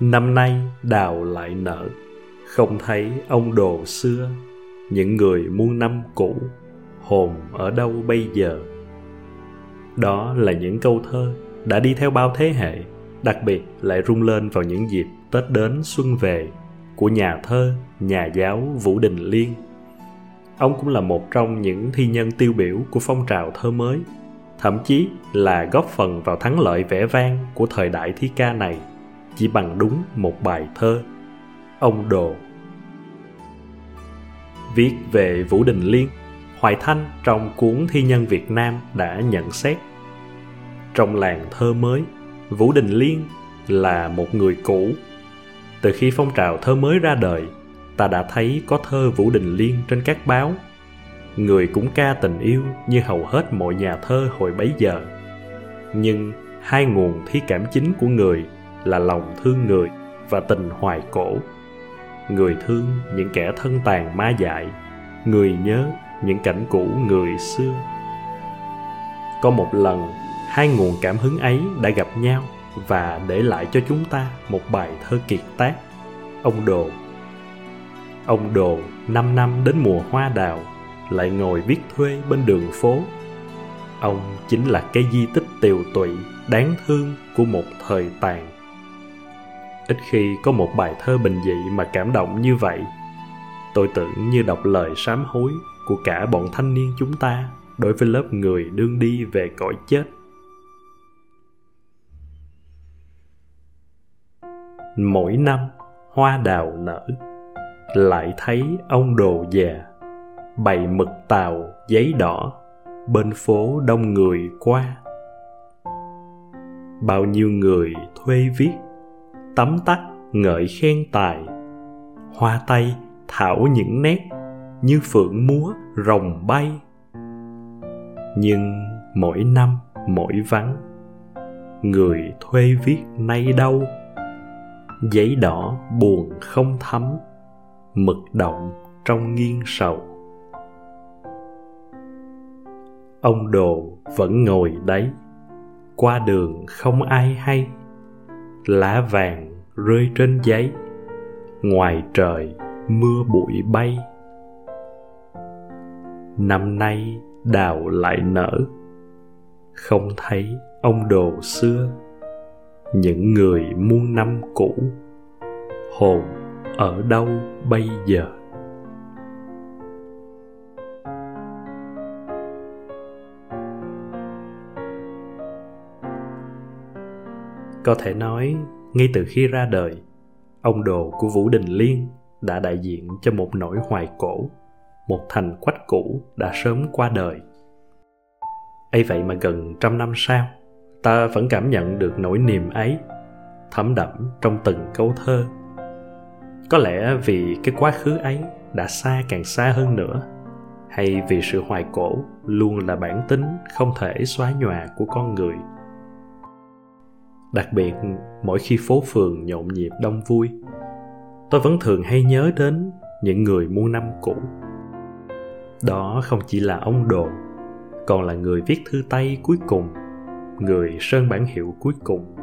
năm nay đào lại nở không thấy ông đồ xưa. Những người muôn năm cũ, hồn ở đâu bây giờ? Đó là những câu thơ đã đi theo bao thế hệ, đặc biệt lại rung lên vào những dịp tết đến xuân về của nhà thơ, nhà giáo vũ đình liên. Ông cũng là một trong những thi nhân tiêu biểu của phong trào thơ mới, thậm chí là góp phần vào thắng lợi vẻ vang của thời đại thi ca này chỉ bằng đúng một bài thơ. Ông đồ. Viết về vũ đình liên, hoài thanh trong cuốn thi nhân việt nam đã nhận xét. Trong làng thơ mới, vũ đình liên là một người cũ. Từ khi phong trào thơ mới ra đời, ta đã thấy có thơ vũ đình liên trên các báo. Người cũng ca tình yêu như hầu hết mọi nhà thơ hồi bấy giờ. Nhưng hai nguồn thi cảm chính của người là lòng thương người và tình hoài cổ. Người thương những kẻ thân tàn ma dại, người nhớ những cảnh cũ người xưa. Có một lần, hai nguồn cảm hứng ấy đã gặp nhau và để lại cho chúng ta một bài thơ kiệt tác. Ông đồ. Ông đồ, năm năm đến mùa hoa đào, lại ngồi viết thuê bên đường phố. Ông chính là cái di tích tiều tụy, đáng thương của một thời tàn ít khi có một bài thơ bình dị mà cảm động như vậy. Tôi tưởng như đọc lời sám hối của cả bọn thanh niên chúng ta đối với lớp người đương đi về cõi chết. Mỗi năm, hoa đào nở. Lại thấy ông đồ già bày mực tàu giấy đỏ bên phố đông người qua. Bao nhiêu người thuê viết tấm tắc ngợi khen tài. Hoa tay thảo những nét như phượng múa rồng bay. Nhưng mỗi năm, mỗi vắng, người thuê viết nay đâu? Giấy đỏ buồn không thấm, mực động trong nghiêng sầu. Ông đồ vẫn ngồi đấy, qua đường không ai hay lá vàng rơi trên giấy. Ngoài trời, mưa bụi bay. Năm nay đào lại nở. Không thấy ông đồ xưa. Những người muôn năm cũ. Hồn ở đâu bây giờ? Có thể nói, ngay từ khi ra đời, ông đồ của vũ đình liên đã đại diện cho một nỗi hoài cổ, một thành quách cũ đã sớm qua đời. Ấy vậy mà gần trăm năm sau, ta vẫn cảm nhận được nỗi niềm ấy, thấm đẫm trong từng câu thơ. Có lẽ vì cái quá khứ ấy đã xa càng xa hơn nữa, hay vì sự hoài cổ luôn là bản tính không thể xóa nhòa của con người đặc biệt, mỗi khi phố phường nhộn nhịp đông vui, tôi vẫn thường hay nhớ đến những người muôn năm cũ. Đó không chỉ là ông đồ, còn là người viết thư tay cuối cùng, người sơn bản hiệu cuối cùng,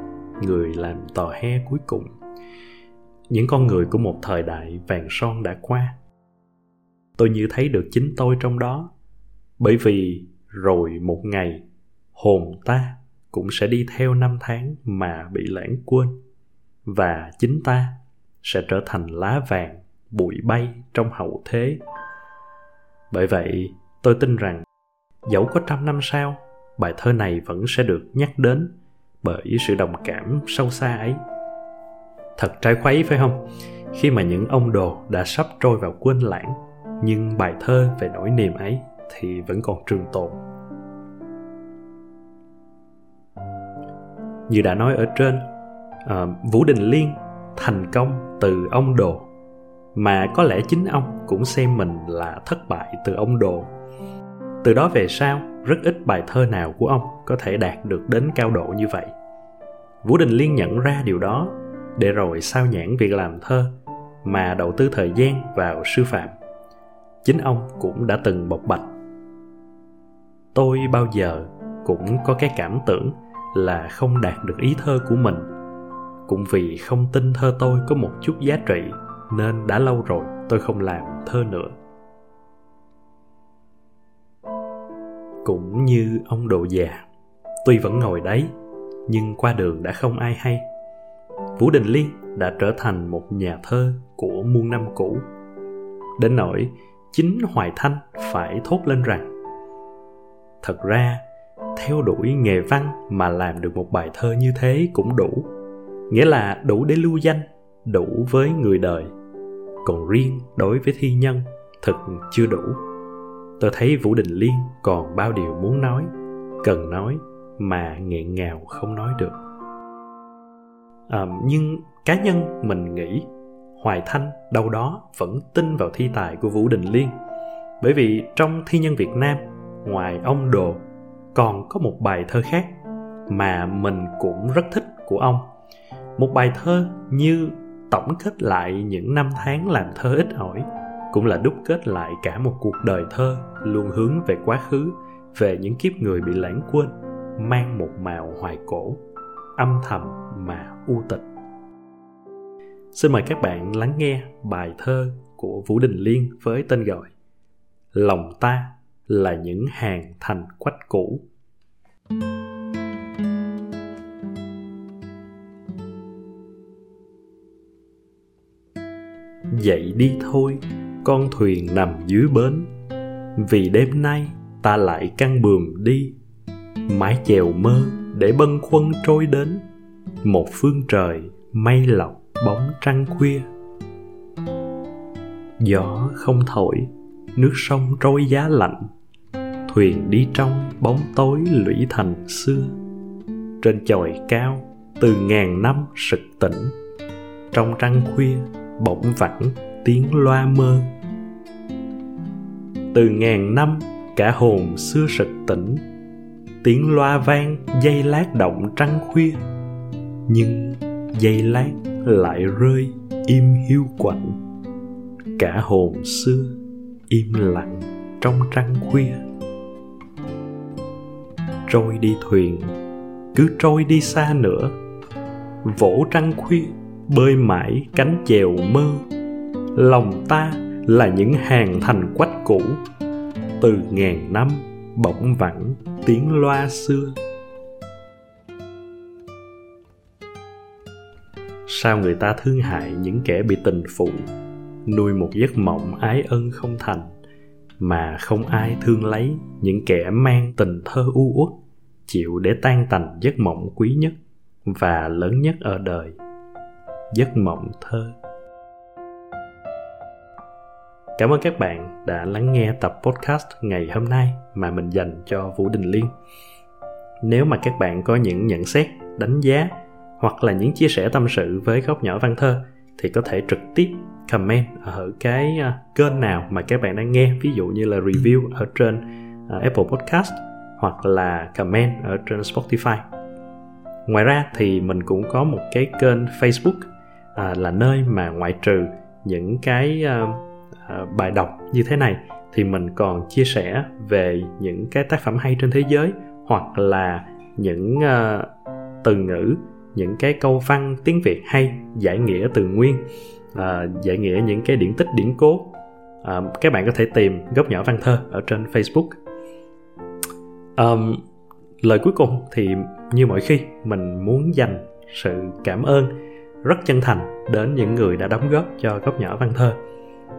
người làm tò he cuối cùng. Những con người của một thời đại vàng son đã qua. Tôi như thấy được chính tôi trong đó, bởi vì rồi một ngày, hồn ta cũng sẽ đi theo năm tháng mà bị lãng quên. Và chính ta sẽ trở thành lá vàng, bụi bay trong hậu thế. Bởi vậy, tôi tin rằng, dẫu có trăm năm sau, bài thơ này vẫn sẽ được nhắc đến bởi sự đồng cảm sâu xa ấy. Thật trái khuấy, phải không? Khi mà những ông đồ đã sắp trôi vào quên lãng, nhưng bài thơ về nỗi niềm ấy thì vẫn còn trường tồn. Như đã nói ở trên à, vũ đình liên thành công từ ông đồ mà có lẽ chính ông cũng xem mình là thất bại từ ông đồ. Từ đó về sau rất ít bài thơ nào của ông có thể đạt được đến cao độ như vậy. Vũ đình liên nhận ra điều đó để rồi sao nhãn việc làm thơ mà đầu tư thời gian vào sư phạm. Chính ông cũng đã từng bộc bạch. Tôi bao giờ cũng có cái cảm tưởng là không đạt được ý thơ của mình. Cũng vì không tin thơ tôi có một chút giá trị, nên đã lâu rồi tôi không làm thơ nữa. Cũng như ông độ già, tuy vẫn ngồi đấy, nhưng qua đường đã không ai hay. Vũ đình liên đã trở thành một nhà thơ của muôn năm cũ. Đến nỗi chính hoài thanh phải thốt lên rằng, thật ra theo đuổi nghề văn mà làm được một bài thơ như thế cũng đủ. Nghĩa là đủ để lưu danh đủ với người đời. Còn riêng đối với thi nhân thật chưa đủ. Tôi thấy vũ đình liên còn bao điều muốn nói cần nói mà nghẹn ngào không nói được. À, nhưng cá nhân mình nghĩ hoài thanh đâu đó vẫn tin vào thi tài của vũ đình liên. Bởi vì trong thi nhân việt nam ngoài ông đồ còn có một bài thơ khác mà mình cũng rất thích của ông. Một bài thơ như tổng kết lại những năm tháng làm thơ ít ỏi, cũng là đúc kết lại cả một cuộc đời thơ luôn hướng về quá khứ, về những kiếp người bị lãng quên, mang một màu hoài cổ, âm thầm mà u tịch. Xin mời các bạn lắng nghe bài thơ của vũ đình liên với tên gọi lòng ta là những hàng thành quách cũ. Dậy đi thôi, con thuyền nằm dưới bến. Vì đêm nay ta lại căng bường đi. Mái chèo mơ để bâng khuâng trôi đến. Một phương trời mây lọc bóng trăng khuya. Gió không thổi, nước sông trôi giá lạnh thuyền đi trong bóng tối lũy thành xưa. Trên chòi cao, từ ngàn năm sực tỉnh. Trong trăng khuya, bỗng vẳng tiếng loa mơ. Từ ngàn năm, cả hồn xưa sực tỉnh. Tiếng loa vang dây lát động trăng khuya. Nhưng dây lát lại rơi im hiu quạnh. Cả hồn xưa im lặng trong trăng khuya trôi đi thuyền, cứ trôi đi xa nữa. Vỗ trăng khuya, bơi mãi cánh chèo mơ. Lòng ta là những hàng thành quách cũ. Từ ngàn năm bỗng vẳng tiếng loa xưa. Sao người ta thương hại những kẻ bị tình phụ, nuôi một giấc mộng ái ân không thành, mà không ai thương lấy những kẻ mang tình thơ u uất? Chịu để tan tành giấc mộng quý nhất và lớn nhất ở đời, giấc mộng thơ. Cảm ơn các bạn đã lắng nghe tập podcast ngày hôm nay mà mình dành cho vũ đình liên. Nếu mà các bạn có những nhận xét, đánh giá hoặc là những chia sẻ tâm sự với góc nhỏ văn thơ thì có thể trực tiếp comment ở cái à, kênh nào mà các bạn đang nghe, ví dụ như là review ở trên à, Apple Podcast hoặc là comment ở trên Spotify. Ngoài ra thì mình cũng có một cái kênh Facebook à, là nơi mà ngoại trừ những cái uh, uh, bài đọc như thế này thì mình còn chia sẻ về những cái tác phẩm hay trên thế giới hoặc là những uh, từ ngữ những cái câu văn tiếng việt hay giải nghĩa từ nguyên uh, giải nghĩa những cái điển tích điển cố uh, các bạn có thể tìm góc nhỏ văn thơ ở trên facebook um, lời cuối cùng thì như mọi khi mình muốn dành sự cảm ơn rất chân thành đến những người đã đóng góp cho góc nhỏ văn thơ.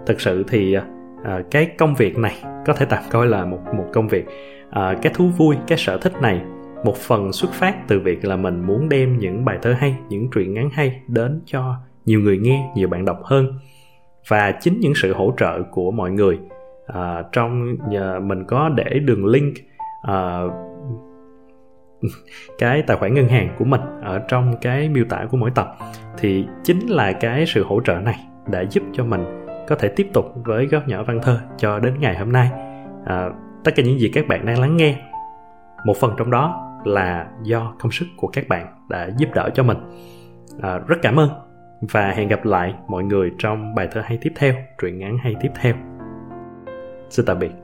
Thực sự thì à, cái công việc này có thể tạm coi là một một công việc à, cái thú vui cái sở thích này một phần xuất phát từ việc là mình muốn đem những bài thơ hay những truyện ngắn hay đến cho nhiều người nghe nhiều bạn đọc hơn. Và chính những sự hỗ trợ của mọi người à, trong nhà mình có để đường link Ờ, cái tài khoản ngân hàng của mình ở trong cái miêu tả của mỗi tập thì chính là cái sự hỗ trợ này đã giúp cho mình có thể tiếp tục với góc nhỏ văn thơ cho đến ngày hôm nay. À, tất cả những gì các bạn đang lắng nghe một phần trong đó là do công sức của các bạn đã giúp đỡ cho mình. À, rất cảm ơn và hẹn gặp lại mọi người trong bài thơ hay tiếp theo truyện ngắn hay tiếp theo. Xin tạm biệt.